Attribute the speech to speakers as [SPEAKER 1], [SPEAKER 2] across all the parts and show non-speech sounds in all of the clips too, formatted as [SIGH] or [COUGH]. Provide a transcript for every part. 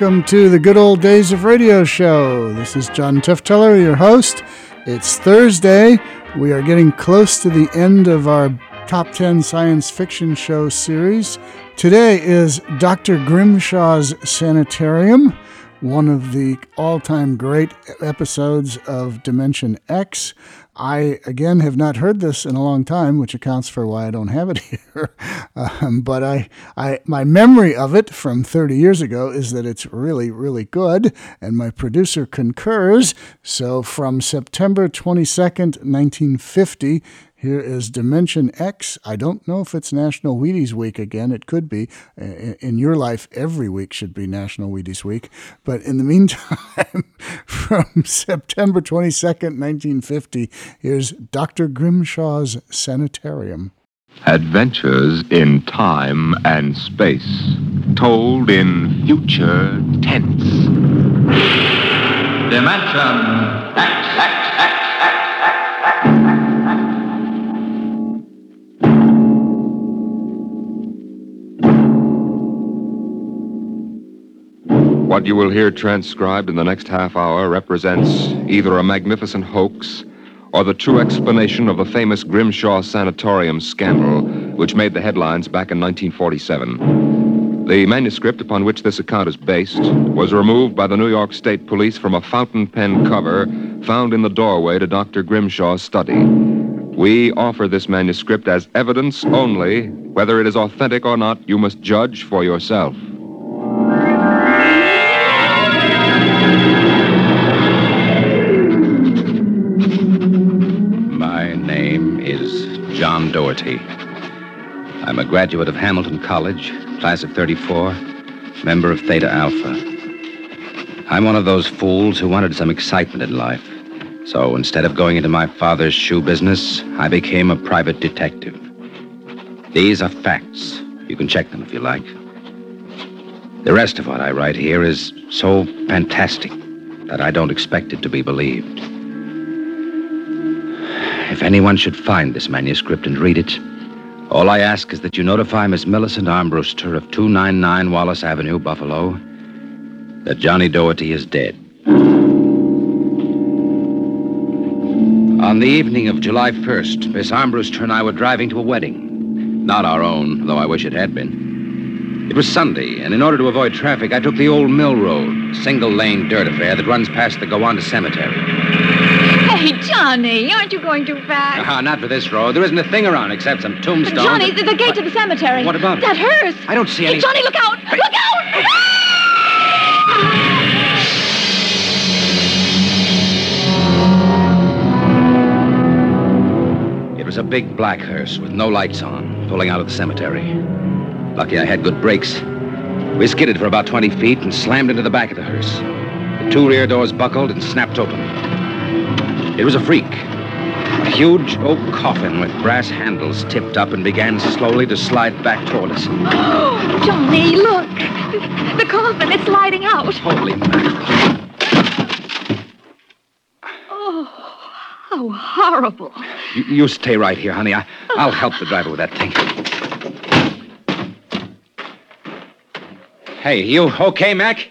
[SPEAKER 1] welcome to the Good Old Days of Radio show. This is John Tefteller, your host. It's Thursday. We are getting close to the end of our top 10 science fiction show series. Today is Dr. Grimshaw's Sanitarium, one of the all time great episodes of Dimension X. I, again, have not heard this in a long time, which accounts for why I don't have it [LAUGHS] here. Um, but I, I, my memory of it from 30 years ago is that it's really, really good, and my producer concurs. So from September 22nd, 1950, here is Dimension X. I don't know if it's National Wheaties Week again. It could be. Uh, in your life, every week should be National Wheaties Week. But in the [LAUGHS] meantime, from September 22nd, 1950, here's Dr. Grimshaw's Sanitarium.
[SPEAKER 2] Adventures in time and space, told in future tense. Dimension X, What you will hear transcribed in the next half hour represents either a magnificent hoax or the true explanation of the famous Grimshaw Sanatorium scandal, which made the headlines back in 1947. The manuscript upon which this account is based was removed by the New York State Police from a fountain pen cover found in the doorway to Dr. Grimshaw's study. We offer this manuscript as evidence only. Whether it is authentic or not, you must judge for yourself.
[SPEAKER 3] Doherty. I'm a graduate of Hamilton College, class of 34, member of Theta Alpha. I'm one of those fools who wanted some excitement in life. So instead of going into my father's shoe business, I became a private detective. These are facts. You can check them if you like. The rest of what I write here is so fantastic that I don't expect it to be believed. If anyone should find this manuscript and read it, all I ask is that you notify Miss Millicent Armbruster of 299 Wallace Avenue, Buffalo, that Johnny Doherty is dead. On the evening of July 1st, Miss Armbruster and I were driving to a wedding. Not our own, though I wish it had been. It was Sunday, and in order to avoid traffic, I took the old mill road, single lane dirt affair that runs past the Gowanda Cemetery.
[SPEAKER 4] Hey, Johnny, aren't you going too fast?
[SPEAKER 3] Uh, not for this road. There isn't a thing around except some tombstones.
[SPEAKER 4] Johnny, the, the gate to the cemetery.
[SPEAKER 3] What about it?
[SPEAKER 4] That hearse.
[SPEAKER 3] I don't see any.
[SPEAKER 4] Hey, Johnny, look out! Hey. Look out!
[SPEAKER 3] It was a big black hearse with no lights on, pulling out of the cemetery. Lucky I had good brakes. We skidded for about 20 feet and slammed into the back of the hearse. The two rear doors buckled and snapped open. It was a freak. A huge oak coffin with brass handles tipped up and began slowly to slide back toward us.
[SPEAKER 4] Oh, [GASPS] Johnny, look. The coffin, it's sliding out.
[SPEAKER 3] Holy mackerel.
[SPEAKER 4] Oh, how horrible.
[SPEAKER 3] You, you stay right here, honey. I, I'll help the driver with that thing. Hey, you okay, Mac?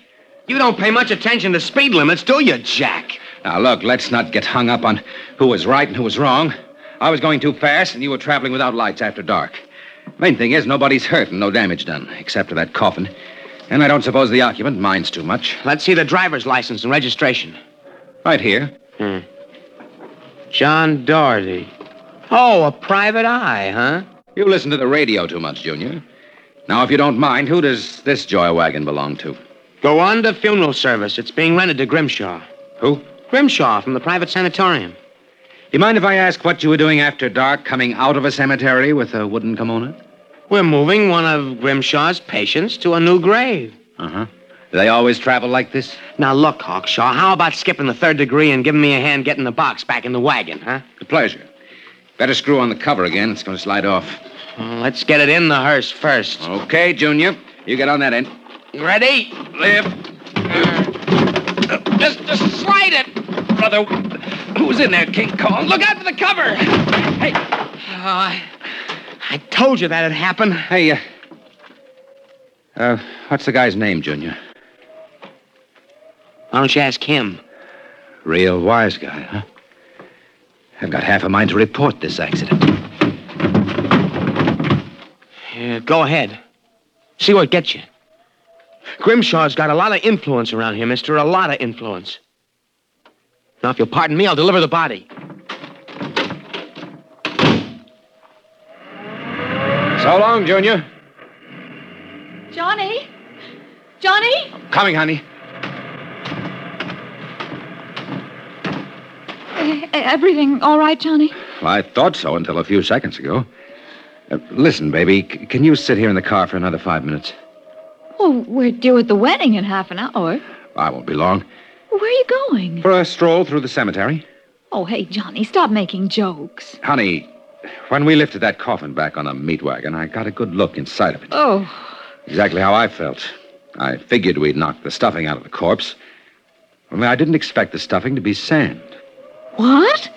[SPEAKER 5] You don't pay much attention to speed limits, do you, Jack?
[SPEAKER 3] Now, look, let's not get hung up on who was right and who was wrong. I was going too fast, and you were traveling without lights after dark. Main thing is, nobody's hurt and no damage done, except to that coffin. And I don't suppose the occupant minds too much.
[SPEAKER 5] Let's see the driver's license and registration.
[SPEAKER 3] Right here.
[SPEAKER 5] Hmm. John Doherty. Oh, a private eye, huh?
[SPEAKER 3] You listen to the radio too much, Junior. Now, if you don't mind, who does this joy wagon belong to?
[SPEAKER 5] Gowanda Funeral Service. It's being rented to Grimshaw.
[SPEAKER 3] Who?
[SPEAKER 5] Grimshaw from the private sanatorium.
[SPEAKER 3] You mind if I ask what you were doing after dark coming out of a cemetery with a wooden kimono?
[SPEAKER 5] We're moving one of Grimshaw's patients to a new grave.
[SPEAKER 3] Uh huh. Do they always travel like this?
[SPEAKER 5] Now, look, Hawkshaw, how about skipping the third degree and giving me a hand getting the box back in the wagon, huh?
[SPEAKER 3] A pleasure. Better screw on the cover again. It's going to slide off.
[SPEAKER 5] Well, let's get it in the hearse first.
[SPEAKER 3] Okay, Junior. You get on that end.
[SPEAKER 5] Ready?
[SPEAKER 3] Lift.
[SPEAKER 5] Uh, just, just slide it
[SPEAKER 3] brother. Who's in there, King Kong? Look out for the cover. Hey.
[SPEAKER 5] Oh, I, I told you that'd happen.
[SPEAKER 3] Hey, uh, uh, what's the guy's name, Junior?
[SPEAKER 5] Why don't you ask him?
[SPEAKER 3] Real wise guy, huh? I've got half a mind to report this accident.
[SPEAKER 5] Yeah, go ahead. See what gets you. Grimshaw's got a lot of influence around here, mister. A lot of influence. Now, if you'll pardon me, I'll deliver the body.
[SPEAKER 3] So long, Junior.
[SPEAKER 4] Johnny? Johnny?
[SPEAKER 3] Coming, honey.
[SPEAKER 4] Everything all right, Johnny?
[SPEAKER 3] Well, I thought so until a few seconds ago. Uh, listen, baby, c- can you sit here in the car for another five minutes?
[SPEAKER 4] Oh, we're due at the wedding in half an hour.
[SPEAKER 3] I won't be long.
[SPEAKER 4] Where are you going?
[SPEAKER 3] For a stroll through the cemetery.
[SPEAKER 4] Oh, hey, Johnny, stop making jokes.
[SPEAKER 3] Honey, when we lifted that coffin back on a meat wagon, I got a good look inside of it.
[SPEAKER 4] Oh,
[SPEAKER 3] Exactly how I felt. I figured we'd knocked the stuffing out of the corpse. Only I didn't expect the stuffing to be sand.
[SPEAKER 4] what?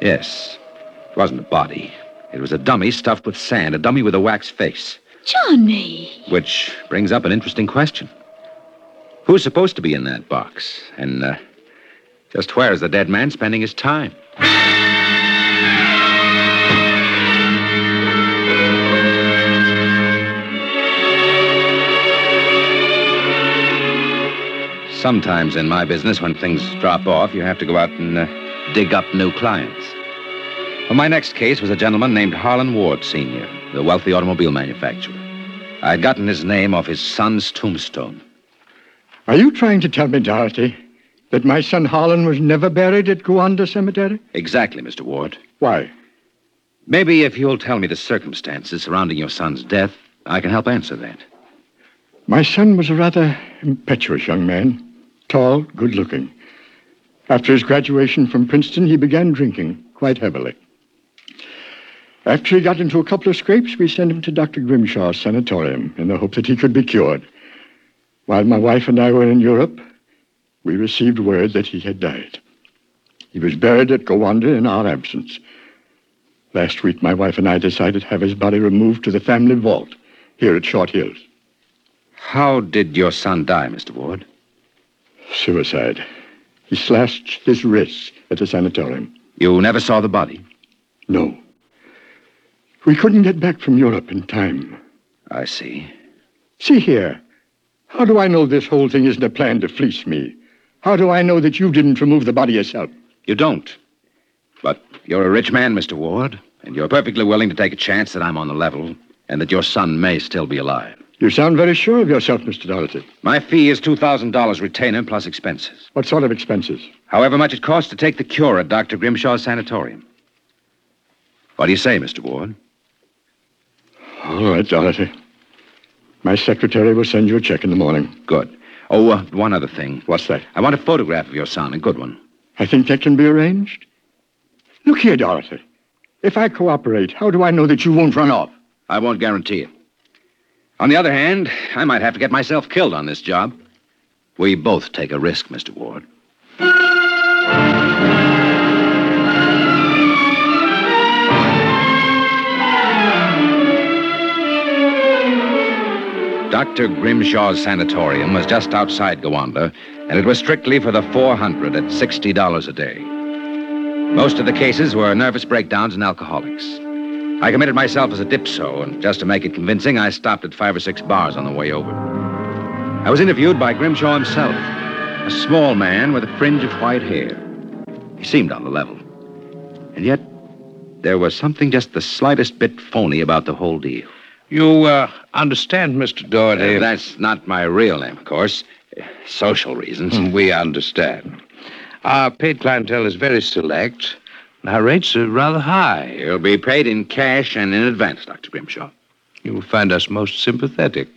[SPEAKER 3] Yes. It wasn't a body. It was a dummy stuffed with sand, a dummy with a wax face.
[SPEAKER 4] Johnny.
[SPEAKER 3] Which brings up an interesting question. Who's supposed to be in that box? And uh, just where is the dead man spending his time? Sometimes in my business, when things drop off, you have to go out and uh, dig up new clients. Well, my next case was a gentleman named Harlan Ward, Sr., the wealthy automobile manufacturer. I had gotten his name off his son's tombstone.
[SPEAKER 6] Are you trying to tell me, Doherty, that my son Harlan was never buried at Gowanda Cemetery?
[SPEAKER 3] Exactly, Mr. Ward.
[SPEAKER 6] Why?
[SPEAKER 3] Maybe if you'll tell me the circumstances surrounding your son's death, I can help answer that.
[SPEAKER 6] My son was a rather impetuous young man, tall, good looking. After his graduation from Princeton, he began drinking quite heavily. After he got into a couple of scrapes, we sent him to Dr. Grimshaw's sanatorium in the hope that he could be cured. While my wife and I were in Europe, we received word that he had died. He was buried at Gowanda in our absence. Last week, my wife and I decided to have his body removed to the family vault here at Short Hills.
[SPEAKER 3] How did your son die, Mr. Ward?
[SPEAKER 6] Suicide. He slashed his wrists at the sanatorium.
[SPEAKER 3] You never saw the body?
[SPEAKER 6] No. We couldn't get back from Europe in time.
[SPEAKER 3] I see.
[SPEAKER 6] See here. How do I know this whole thing isn't a plan to fleece me? How do I know that you didn't remove the body yourself?
[SPEAKER 3] You don't. But you're a rich man, Mr. Ward, and you're perfectly willing to take a chance that I'm on the level and that your son may still be alive.
[SPEAKER 6] You sound very sure of yourself, Mr. Doherty.
[SPEAKER 3] My fee is $2,000 retainer plus expenses.
[SPEAKER 6] What sort of expenses?
[SPEAKER 3] However much it costs to take the cure at Dr. Grimshaw's sanatorium. What do you say, Mr. Ward?
[SPEAKER 6] All right, Doherty. My secretary will send you a check in the morning.
[SPEAKER 3] Good. Oh, uh, one other thing.
[SPEAKER 6] What's that?
[SPEAKER 3] I want a photograph of your son, a good one.
[SPEAKER 6] I think that can be arranged. Look here, Doherty. If I cooperate, how do I know that you won't run off?
[SPEAKER 3] I won't guarantee it. On the other hand, I might have to get myself killed on this job. We both take a risk, Mr. Ward. Dr. Grimshaw's sanatorium was just outside Gowanda, and it was strictly for the 400 at $60 a day. Most of the cases were nervous breakdowns and alcoholics. I committed myself as a dipso, and just to make it convincing, I stopped at five or six bars on the way over. I was interviewed by Grimshaw himself, a small man with a fringe of white hair. He seemed on the level. And yet, there was something just the slightest bit phony about the whole deal.
[SPEAKER 7] You uh, understand, Mr. Doherty?
[SPEAKER 3] Uh, that's not my real name, of course. Social reasons.
[SPEAKER 7] Hmm, We understand. Our paid clientele is very select. and Our rates are rather high.
[SPEAKER 3] You'll be paid in cash and in advance, Dr. Grimshaw.
[SPEAKER 7] You will find us most sympathetic.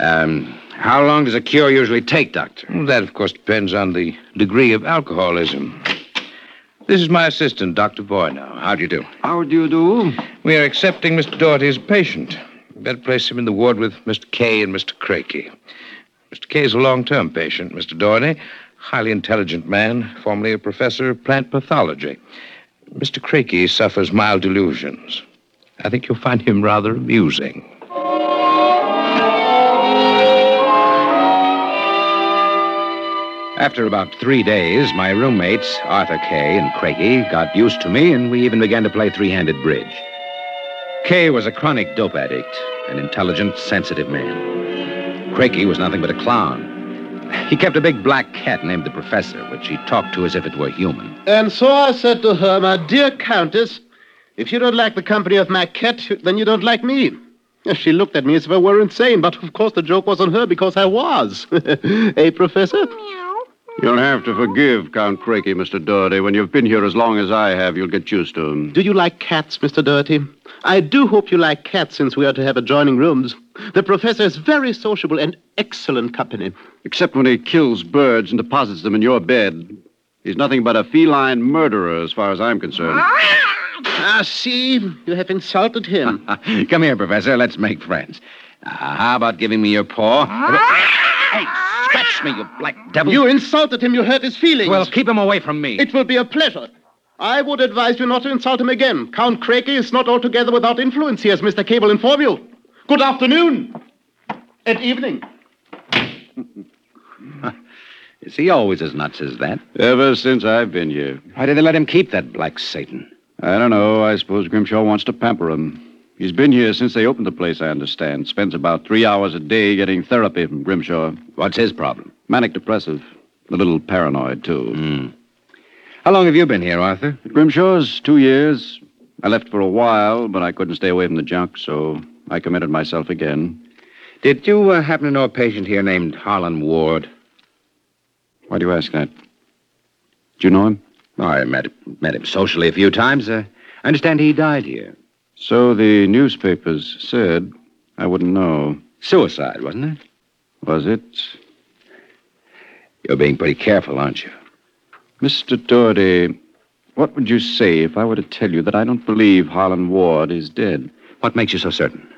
[SPEAKER 3] Um, how long does a cure usually take, Doctor?
[SPEAKER 7] Well, That, of course, depends on the degree of alcoholism. This is my assistant, Dr. Boynow. How do you do?
[SPEAKER 3] How do you do?
[SPEAKER 7] We are accepting Mr. Doherty as a patient. Better place him in the ward with Mr. Kay and Mr. Crakey. Mr. Kay is a long-term patient, Mr. Doherty. Highly intelligent man, formerly a professor of plant pathology. Mr. Crakey suffers mild delusions. I think you'll find him rather amusing.
[SPEAKER 3] After about three days, my roommates, Arthur Kay and Craigie, got used to me, and we even began to play three handed bridge. Kay was a chronic dope addict, an intelligent, sensitive man. Craigie was nothing but a clown. He kept a big black cat named the Professor, which he talked to as if it were human.
[SPEAKER 8] And so I said to her, My dear Countess, if you don't like the company of my cat, then you don't like me. She looked at me as if I were insane, but of course the joke was on her because I was. [LAUGHS] eh, Professor?
[SPEAKER 9] You'll have to forgive Count Craigie, Mr. Doherty. When you've been here as long as I have, you'll get used to him.
[SPEAKER 8] Do you like cats, Mr. Doherty? I do hope you like cats since we are to have adjoining rooms. The professor is very sociable and excellent company.
[SPEAKER 9] Except when he kills birds and deposits them in your bed. He's nothing but a feline murderer, as far as I'm concerned.
[SPEAKER 8] Ah, see, you have insulted him. [LAUGHS]
[SPEAKER 3] Come here, Professor. Let's make friends. Uh, how about giving me your paw? hey, scratch me, you black devil.
[SPEAKER 8] You insulted him. You hurt his feelings.
[SPEAKER 3] Well, keep him away from me.
[SPEAKER 8] It will be a pleasure. I would advise you not to insult him again. Count Craigie is not altogether without influence here, as Mr. Cable inform you. Good afternoon. And evening. [LAUGHS]
[SPEAKER 3] Is he always as nuts as that?
[SPEAKER 9] Ever since I've been here.
[SPEAKER 3] Why did they let him keep that black Satan?
[SPEAKER 9] I don't know. I suppose Grimshaw wants to pamper him. He's been here since they opened the place, I understand. Spends about three hours a day getting therapy from Grimshaw.
[SPEAKER 3] What's his problem?
[SPEAKER 9] Manic depressive. A little paranoid, too.
[SPEAKER 3] Mm. How long have you been here, Arthur?
[SPEAKER 9] At Grimshaw's two years. I left for a while, but I couldn't stay away from the junk, so I committed myself again.
[SPEAKER 3] Did you uh, happen to know a patient here named Harlan Ward?
[SPEAKER 9] Why do you ask that? Do you know him?
[SPEAKER 3] Oh, I met, met him socially a few times. Uh, I understand he died here.
[SPEAKER 9] So the newspapers said. I wouldn't know.
[SPEAKER 3] Suicide, wasn't it?
[SPEAKER 9] Was it?
[SPEAKER 3] You're being pretty careful, aren't you?
[SPEAKER 9] Mr. Doherty, what would you say if I were to tell you that I don't believe Harlan Ward is dead?
[SPEAKER 3] What makes you so certain?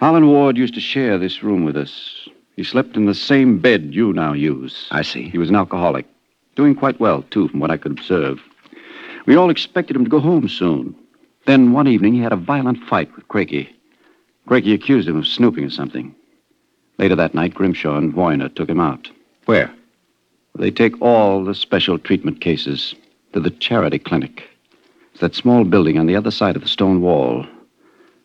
[SPEAKER 9] Harlan Ward used to share this room with us. He slept in the same bed you now use.
[SPEAKER 3] I see.
[SPEAKER 9] He was an alcoholic. Doing quite well, too, from what I could observe. We all expected him to go home soon. Then one evening he had a violent fight with Craigie. Craigie accused him of snooping or something. Later that night, Grimshaw and Voyner took him out.
[SPEAKER 3] Where?
[SPEAKER 9] They take all the special treatment cases to the charity clinic. It's that small building on the other side of the stone wall.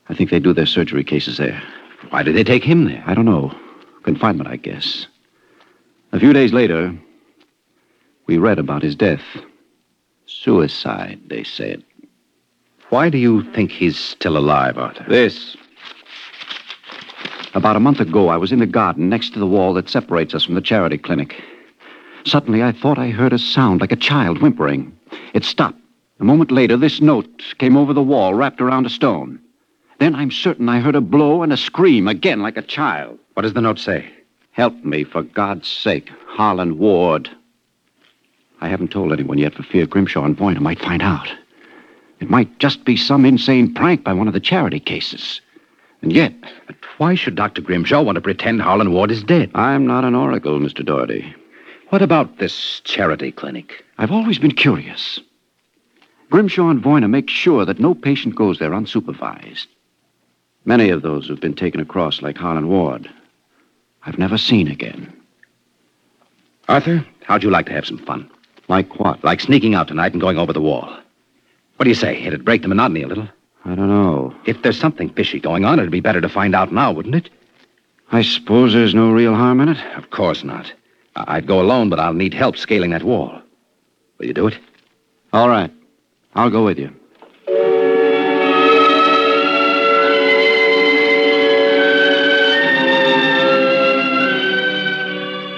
[SPEAKER 9] I think they do their surgery cases there.
[SPEAKER 3] Why did they take him there?
[SPEAKER 9] I don't know. Confinement, I guess. A few days later, we read about his death. Suicide, they said.
[SPEAKER 3] Why do you think he's still alive, Arthur?
[SPEAKER 9] This. About a month ago, I was in the garden next to the wall that separates us from the charity clinic. Suddenly, I thought I heard a sound like a child whimpering. It stopped. A moment later, this note came over the wall, wrapped around a stone. Then I'm certain I heard a blow and a scream again like a child.
[SPEAKER 3] What does the note say?
[SPEAKER 9] Help me, for God's sake. Harlan Ward. I haven't told anyone yet for fear Grimshaw and Voyner might find out. It might just be some insane prank by one of the charity cases. And yet.
[SPEAKER 3] Why should Dr. Grimshaw want to pretend Harlan Ward is dead?
[SPEAKER 9] I'm not an oracle, Mr. Doherty.
[SPEAKER 3] What about this charity clinic?
[SPEAKER 9] I've always been curious. Grimshaw and Voyner make sure that no patient goes there unsupervised. Many of those who've been taken across, like Harlan Ward, I've never seen again.
[SPEAKER 3] Arthur, how'd you like to have some fun?
[SPEAKER 9] Like what?
[SPEAKER 3] Like sneaking out tonight and going over the wall. What do you say? It'd break the monotony a little.
[SPEAKER 9] I don't know.
[SPEAKER 3] If there's something fishy going on, it'd be better to find out now, wouldn't it?
[SPEAKER 9] I suppose there's no real harm in it?
[SPEAKER 3] Of course not. I- I'd go alone, but I'll need help scaling that wall. Will you do it?
[SPEAKER 9] All right. I'll go with you.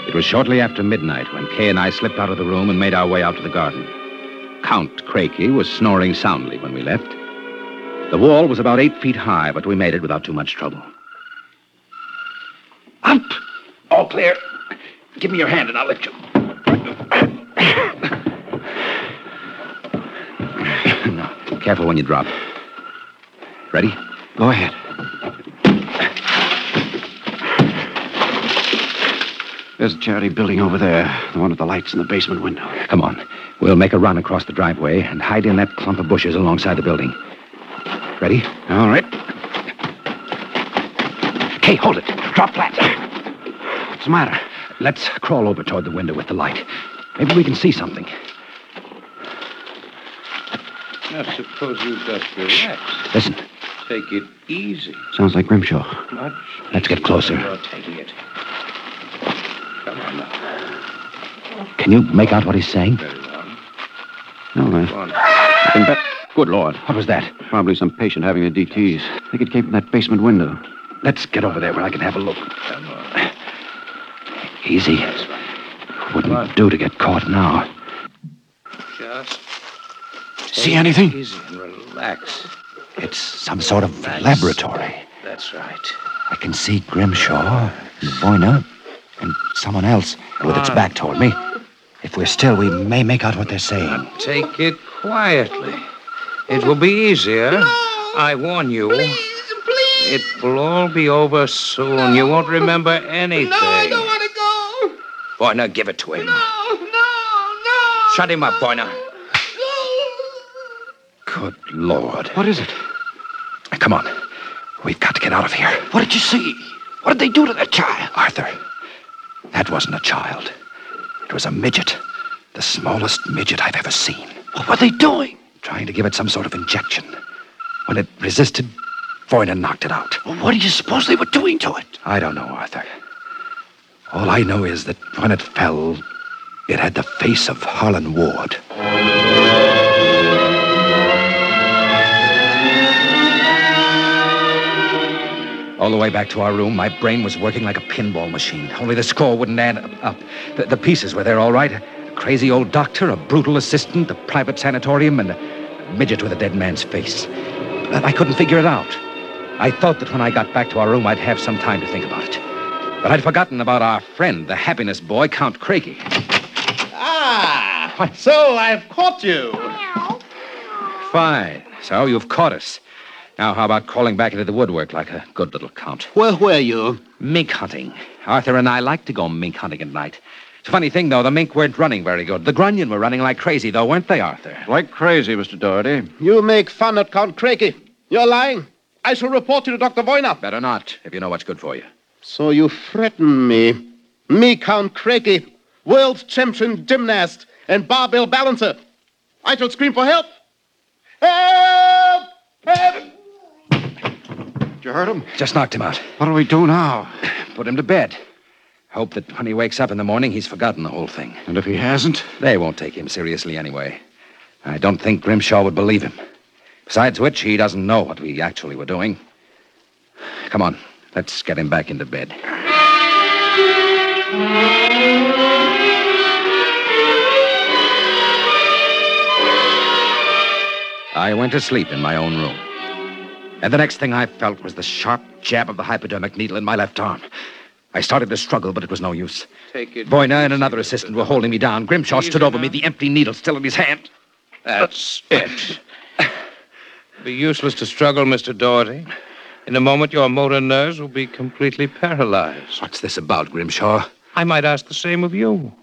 [SPEAKER 3] It was shortly after midnight when Kay and I slipped out of the room and made our way out to the garden. Count Craigie was snoring soundly when we left. The wall was about eight feet high, but we made it without too much trouble. Up! All clear. Give me your hand and I'll lift you. [LAUGHS] now, careful when you drop. Ready?
[SPEAKER 9] Go ahead. There's a charity building over there, the one with the lights in the basement window.
[SPEAKER 3] Come on. We'll make a run across the driveway and hide in that clump of bushes alongside the building. Ready?
[SPEAKER 9] All right.
[SPEAKER 3] Kay, hold it. Drop flat.
[SPEAKER 9] What's the matter?
[SPEAKER 3] Let's crawl over toward the window with the light. Maybe we can see something.
[SPEAKER 7] Now, suppose you just relax.
[SPEAKER 3] Listen,
[SPEAKER 7] Take it easy.
[SPEAKER 3] sounds like Grimshaw.
[SPEAKER 7] Much.
[SPEAKER 3] Let's get closer.
[SPEAKER 7] You're taking it. Come on now.
[SPEAKER 3] Can you make out what he's saying?
[SPEAKER 7] Very well.
[SPEAKER 3] No, man.
[SPEAKER 7] Go on.
[SPEAKER 3] I can bet. Good Lord. What was that? Probably some patient having the DTs. I think it came from that basement window. Let's get over there where I can have a look.
[SPEAKER 7] Come on.
[SPEAKER 3] Easy. Wouldn't do to get caught now.
[SPEAKER 7] Just
[SPEAKER 3] See anything?
[SPEAKER 7] easy and relax.
[SPEAKER 3] It's some sort of laboratory.
[SPEAKER 7] That's right.
[SPEAKER 3] I can see Grimshaw, Boyna, and someone else with its ah. back toward me. If we're still, we may make out what they're saying.
[SPEAKER 7] Take it quietly. It will be easier. No, I warn you.
[SPEAKER 10] Please, please.
[SPEAKER 7] It will all be over soon. You won't remember anything.
[SPEAKER 10] No, I don't want to go.
[SPEAKER 7] Boy, now give it to him.
[SPEAKER 10] No, no, no.
[SPEAKER 7] Shut him up, boy, now.
[SPEAKER 3] Good Lord.
[SPEAKER 9] What is it?
[SPEAKER 3] Come on. We've got to get out of here.
[SPEAKER 9] What did you see? What did they do to that child?
[SPEAKER 3] Arthur, that wasn't a child. It was a midget. The smallest midget I've ever seen.
[SPEAKER 9] What were they doing?
[SPEAKER 3] Trying to give it some sort of injection. When it resisted, Voyna knocked it out.
[SPEAKER 9] Well, what do you suppose they were doing to it?
[SPEAKER 3] I don't know, Arthur. All I know is that when it fell, it had the face of Harlan Ward. All the way back to our room, my brain was working like a pinball machine. Only the score wouldn't add up. The, the pieces were there all right. A crazy old doctor, a brutal assistant, a private sanatorium, and a midget with a dead man's face. But I couldn't figure it out. I thought that when I got back to our room, I'd have some time to think about it. But I'd forgotten about our friend, the happiness boy, Count Craigie.
[SPEAKER 8] Ah, so I've caught you.
[SPEAKER 3] Fine. So you've caught us. Now, how about crawling back into the woodwork like a good little count?
[SPEAKER 8] Where were you?
[SPEAKER 3] Mink hunting. Arthur and I like to go mink hunting at night. It's a funny thing, though. The mink weren't running very good. The grunion were running like crazy, though, weren't they, Arthur?
[SPEAKER 9] Like crazy, Mr. Doherty.
[SPEAKER 8] You make fun at Count Craigie. You're lying. I shall report you to Dr. Voyna.
[SPEAKER 3] Better not, if you know what's good for you.
[SPEAKER 8] So you threaten me. Me, Count Craigie, world champion gymnast and barbell balancer. I shall scream for help. Help! Help!
[SPEAKER 9] Did you hurt him?
[SPEAKER 3] Just knocked him out.
[SPEAKER 9] What do we do now? [SIGHS]
[SPEAKER 3] Put him to bed. Hope that when he wakes up in the morning, he's forgotten the whole thing.
[SPEAKER 9] And if he hasn't?
[SPEAKER 3] They won't take him seriously anyway. I don't think Grimshaw would believe him. Besides which, he doesn't know what we actually were doing. Come on, let's get him back into bed. I went to sleep in my own room. And the next thing I felt was the sharp jab of the hypodermic needle in my left arm. I started to struggle, but it was no use.
[SPEAKER 7] Take it.
[SPEAKER 3] Voyna and another assistant were holding me down. Grimshaw stood over me, the empty needle still in his hand.
[SPEAKER 7] That's it. be useless to struggle, Mr. Doherty. In a moment, your motor nerves will be completely paralyzed.
[SPEAKER 3] What's this about, Grimshaw?
[SPEAKER 7] I might ask the same of you.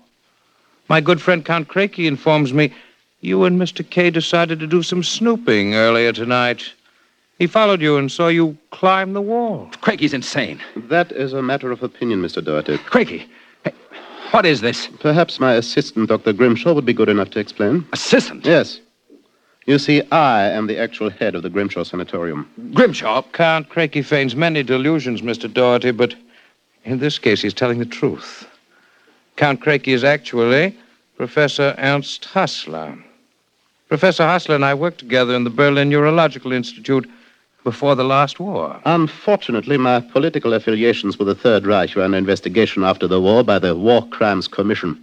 [SPEAKER 7] My good friend Count Craigie informs me you and Mr. Kay decided to do some snooping earlier tonight. He followed you and saw you climb the wall.
[SPEAKER 3] Craigie's insane.
[SPEAKER 8] That is a matter of opinion, Mr. Doherty.
[SPEAKER 3] Craigie, hey, what is this?
[SPEAKER 8] Perhaps my assistant, Dr. Grimshaw, would be good enough to explain.
[SPEAKER 3] Assistant?
[SPEAKER 8] Yes. You see, I am the actual head of the Grimshaw Sanatorium.
[SPEAKER 3] Grimshaw?
[SPEAKER 7] Count Craigie feigns many delusions, Mr. Doherty, but in this case, he's telling the truth. Count Craigie is actually Professor Ernst Hassler. Professor Hassler and I worked together in the Berlin Neurological Institute before the last war.
[SPEAKER 8] Unfortunately, my political affiliations with the Third Reich were under investigation after the war by the War Crimes Commission.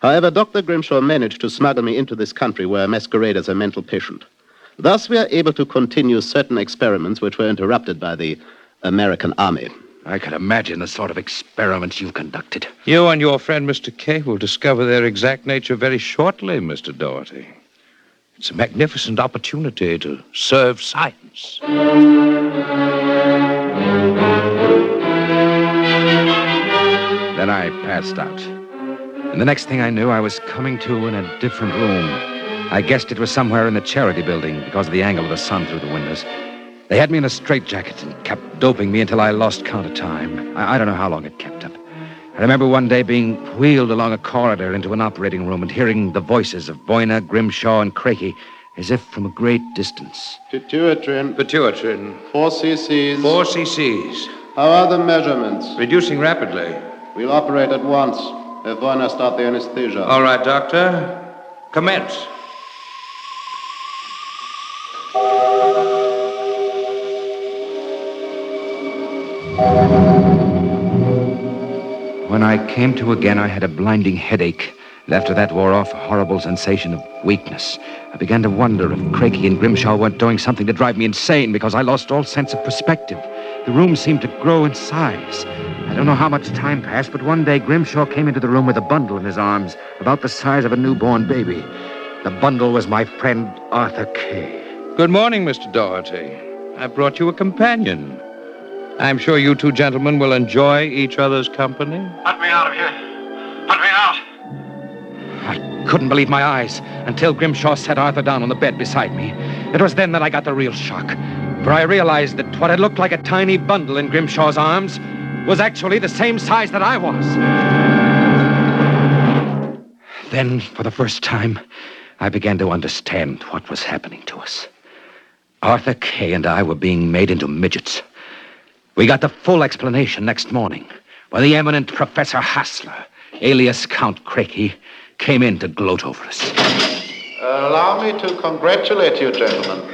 [SPEAKER 8] However, Dr. Grimshaw managed to smuggle me into this country where I masquerade as a mental patient. Thus, we are able to continue certain experiments which were interrupted by the American Army.
[SPEAKER 3] I can imagine the sort of experiments you've conducted.
[SPEAKER 7] You and your friend, Mr. Kay, will discover their exact nature very shortly, Mr. Doherty. It's a magnificent opportunity to serve science.
[SPEAKER 3] Then I passed out. And the next thing I knew, I was coming to in a different room. I guessed it was somewhere in the charity building because of the angle of the sun through the windows. They had me in a straitjacket and kept doping me until I lost count of time. I, I don't know how long it kept up. I remember one day being wheeled along a corridor into an operating room and hearing the voices of Boyna, Grimshaw, and Crakey as if from a great distance.
[SPEAKER 8] Pituitrin.
[SPEAKER 7] Pituitrin.
[SPEAKER 8] Four cc's.
[SPEAKER 7] Four cc's.
[SPEAKER 8] How are the measurements?
[SPEAKER 7] Reducing rapidly.
[SPEAKER 8] We'll operate at once. Have Boyna start the anesthesia.
[SPEAKER 7] All right, Doctor. Commence.
[SPEAKER 3] When I came to again, I had a blinding headache. And after that wore off, a horrible sensation of weakness. I began to wonder if Crakey and Grimshaw weren't doing something to drive me insane because I lost all sense of perspective. The room seemed to grow in size. I don't know how much time passed, but one day Grimshaw came into the room with a bundle in his arms, about the size of a newborn baby. The bundle was my friend Arthur Kay.
[SPEAKER 7] Good morning, Mr. Doherty. I brought you a companion. I'm sure you two gentlemen will enjoy each other's company.
[SPEAKER 11] Let me out of here. Let me out.
[SPEAKER 3] Couldn't believe my eyes until Grimshaw set Arthur down on the bed beside me. It was then that I got the real shock, for I realized that what had looked like a tiny bundle in Grimshaw's arms was actually the same size that I was. Then, for the first time, I began to understand what was happening to us. Arthur Kay and I were being made into midgets. We got the full explanation next morning when the eminent Professor Hassler, alias Count Crakey, came in to gloat over us.
[SPEAKER 8] Allow me to congratulate you, gentlemen.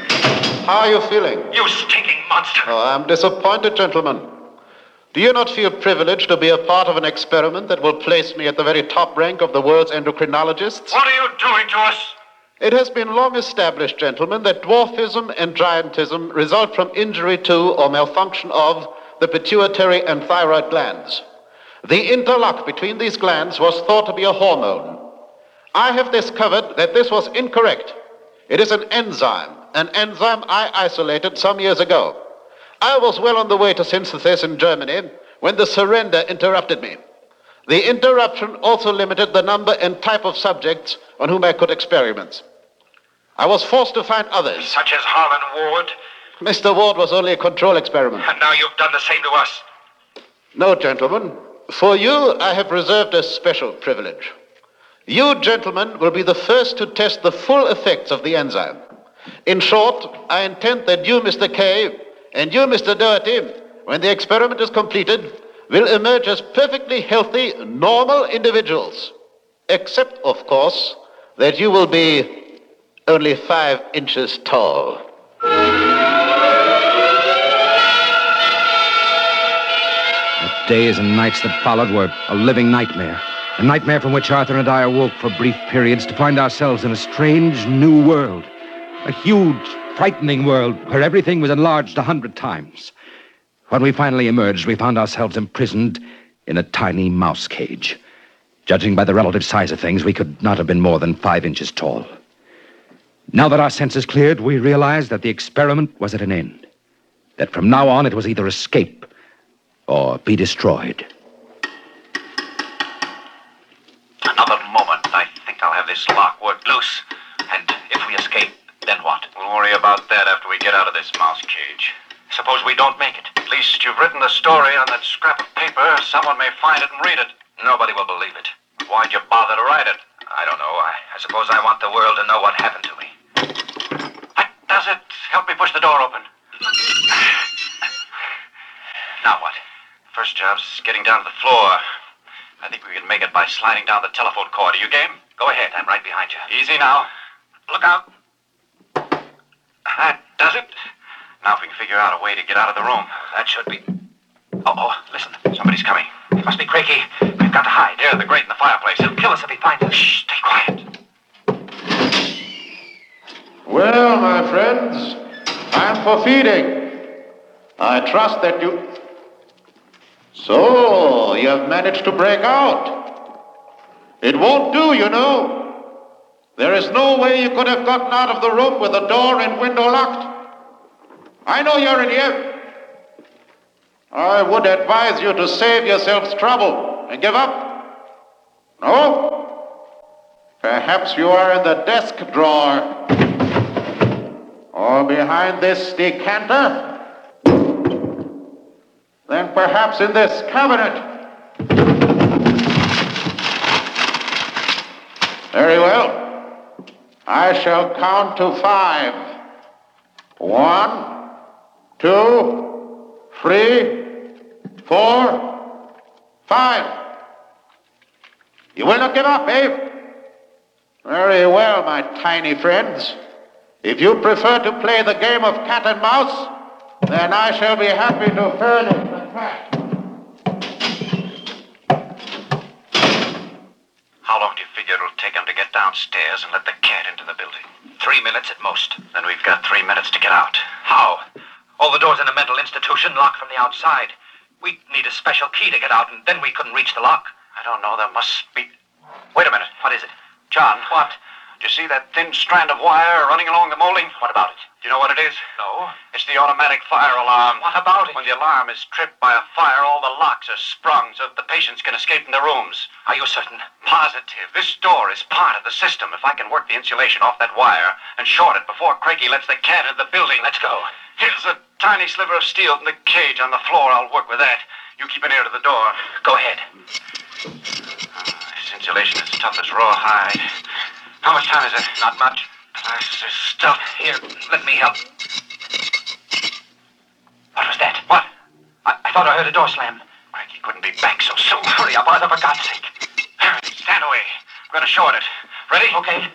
[SPEAKER 8] How are you feeling?
[SPEAKER 11] You stinking monster.
[SPEAKER 8] Oh, I'm disappointed, gentlemen. Do you not feel privileged to be a part of an experiment that will place me at the very top rank of the world's endocrinologists?
[SPEAKER 11] What are you doing to us?
[SPEAKER 8] It has been long established, gentlemen, that dwarfism and giantism result from injury to or malfunction of the pituitary and thyroid glands. The interlock between these glands was thought to be a hormone. I have discovered that this was incorrect. It is an enzyme, an enzyme I isolated some years ago. I was well on the way to synthesis in Germany when the surrender interrupted me. The interruption also limited the number and type of subjects on whom I could experiment. I was forced to find others.
[SPEAKER 11] Such as Harlan Ward.
[SPEAKER 8] Mr. Ward was only a control experiment.
[SPEAKER 11] And now you've done the same to us.
[SPEAKER 8] No, gentlemen. For you, I have reserved a special privilege. You, gentlemen, will be the first to test the full effects of the enzyme. In short, I intend that you, Mr. Kay, and you, Mr. Doherty, when the experiment is completed, will emerge as perfectly healthy, normal individuals. Except, of course, that you will be only five inches tall.
[SPEAKER 3] The days and nights that followed were a living nightmare. A nightmare from which Arthur and I awoke for brief periods to find ourselves in a strange new world. A huge, frightening world where everything was enlarged a hundred times. When we finally emerged, we found ourselves imprisoned in a tiny mouse cage. Judging by the relative size of things, we could not have been more than five inches tall. Now that our senses cleared, we realized that the experiment was at an end. That from now on it was either escape or be destroyed.
[SPEAKER 11] We don't make it. At least you've written the story on that scrap of paper. Someone may find it and read it. Nobody will believe it. Why'd you bother to write it? I don't know. I, I suppose I want the world to know what happened to me. What does it? Help me push the door open. now what? First job's getting down to the floor. I think we can make it by sliding down the telephone cord. Are you game? Go ahead. I'm right behind you. Easy now. Look out. That does it. Now if we can figure out a way to get out of the room. That should be... Oh, oh, listen. Somebody's coming. It must be Crakey. We've got to hide. Near the grate in the fireplace. He'll kill us if he finds us. Shh, stay quiet.
[SPEAKER 8] Well, my friends, I'm for feeding. I trust that you. So, you have managed to break out. It won't do, you know. There is no way you could have gotten out of the room with the door and window locked. I know you're in here. I would advise you to save yourselves trouble and give up. No? Perhaps you are in the desk drawer. Or behind this decanter. Then perhaps in this cabinet.
[SPEAKER 12] Very well. I shall count to five. One two, three, four, five. You will not give up, eh? Very well, my tiny friends. If you prefer to play the game of cat and mouse, then I shall be happy to furnish the cat.
[SPEAKER 11] How long do you figure it'll take him to get downstairs and let the cat into the building? Three minutes at most. Then we've got three minutes to get out. How? All the doors in a mental institution locked from the outside. We'd need a special key to get out, and then we couldn't reach the lock. I don't know. There must be. Wait a minute. What is it? John. What? Do you see that thin strand of wire running along the molding? What about it? Do you know what it is? No. It's the automatic fire alarm. What about it? When the alarm is tripped by a fire, all the locks are sprung so that the patients can escape from their rooms. Are you certain? Positive. This door is part of the system. If I can work the insulation off that wire and short it before Crakey lets the cat into the building, let's go. Here's a tiny sliver of steel from the cage on the floor. I'll work with that. You keep an ear to the door. Go ahead. Ah, this insulation is tough as rawhide. How much time is it? Not much. This stuff. Here, let me help. What was that? What? I, I thought I heard a door slam. Cranky couldn't be back so soon. Hurry up, Arthur, for God's sake. Hurry, stand away. I'm going to short it. Ready? Okay.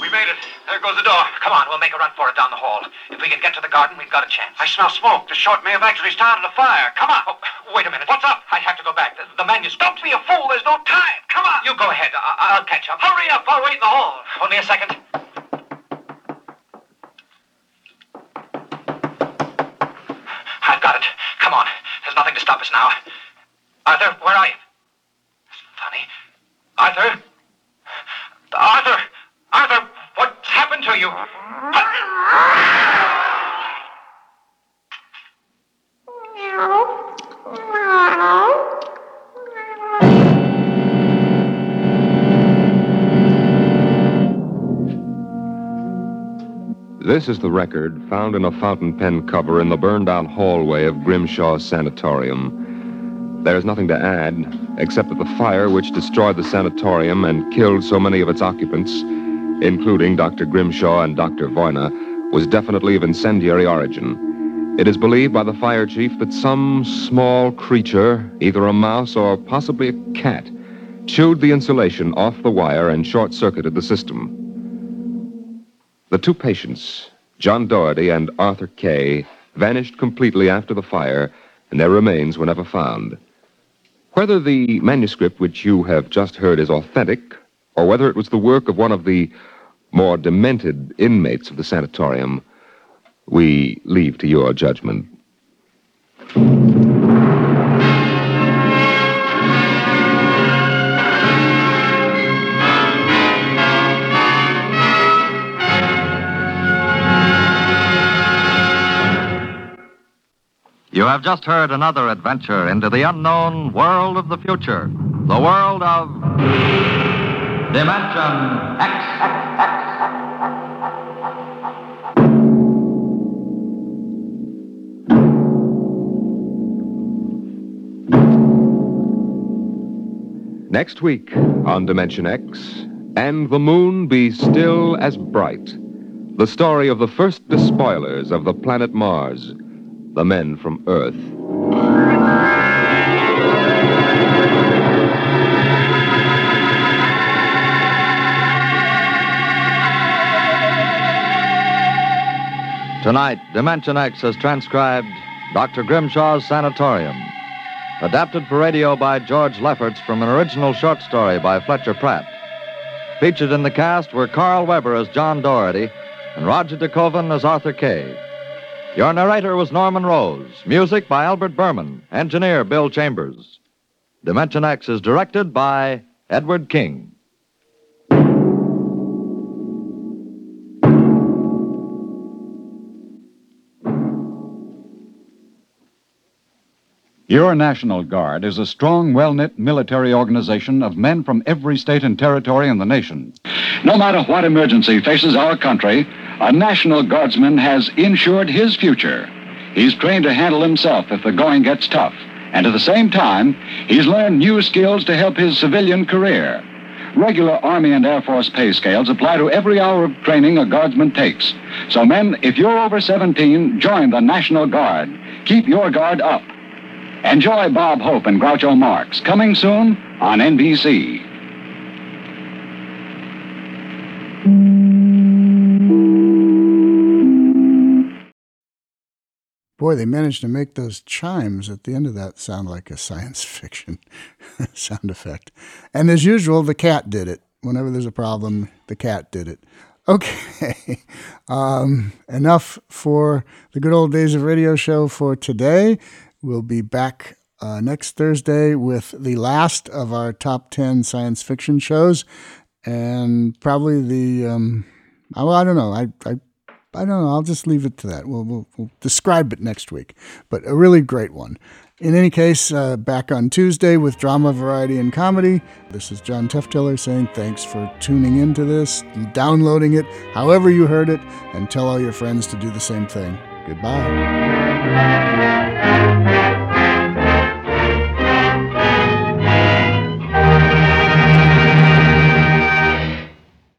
[SPEAKER 11] We made it. There goes the door. Come on, we'll make a run for it down the hall. If we can get to the garden, we've got a chance. I smell smoke. The short may have actually started a fire. Come on. Oh, wait a minute. What's up? I have to go back. The, the manuscript. Don't be a fool. There's no time. Come on. You go ahead. I- I'll catch up. Hurry up. I'll wait in the hall. Only a second.
[SPEAKER 2] This is the record found in a fountain pen cover in the burned out hallway of Grimshaw Sanatorium. There is nothing to add, except that the fire which destroyed the sanatorium and killed so many of its occupants, including Dr. Grimshaw and Dr. Voyna, was definitely of incendiary origin. It is believed by the fire chief that some small creature, either a mouse or possibly a cat, chewed the insulation off the wire and short circuited the system. The two patients, John Doherty and Arthur Kay, vanished completely after the fire, and their remains were never found. Whether the manuscript which you have just heard is authentic, or whether it was the work of one of the more demented inmates of the sanatorium, we leave to your judgment.
[SPEAKER 13] You have just heard another adventure into the unknown world of the future, the world of Dimension X.
[SPEAKER 2] Next week on Dimension X, and the moon be still as bright. The story of the first despoilers of the planet Mars, the men from Earth.
[SPEAKER 13] Tonight, Dimension X has transcribed Dr. Grimshaw's Sanatorium. Adapted for radio by George Lefferts from an original short story by Fletcher Pratt. Featured in the cast were Carl Weber as John Doherty and Roger DeKoven as Arthur Kay. Your narrator was Norman Rose. Music by Albert Berman. Engineer Bill Chambers. Dimension X is directed by Edward King.
[SPEAKER 14] Your National Guard is a strong, well knit military organization of men from every state and territory in the nation.
[SPEAKER 15] No matter what emergency faces our country, a National Guardsman has insured his future. He's trained to handle himself if the going gets tough, And at the same time, he's learned new skills to help his civilian career. Regular Army and Air Force pay scales apply to every hour of training a guardsman takes. So, men, if you're over 17, join the National Guard. Keep your guard up. Enjoy Bob Hope and Groucho Marx, coming soon on NBC.
[SPEAKER 1] Boy, they managed to make those chimes at the end of that sound like a science [LAUGHS] fiction sound effect. And as usual, the cat did it. Whenever there's a problem, the cat did it. Okay, [LAUGHS] um, enough for the good old days of radio show for today. We'll be back uh, next Thursday with the last of our top 10 science fiction shows and probably the, um, well, I don't know. I, I I don't know. I'll just leave it to that. We'll, we'll, we'll describe it next week, but a really great one. In any case, uh, back on Tuesday with drama, variety, and comedy. This is John Teftiller saying thanks for tuning into this, downloading it, however you heard it, and tell all your friends to do the same thing. Goodbye.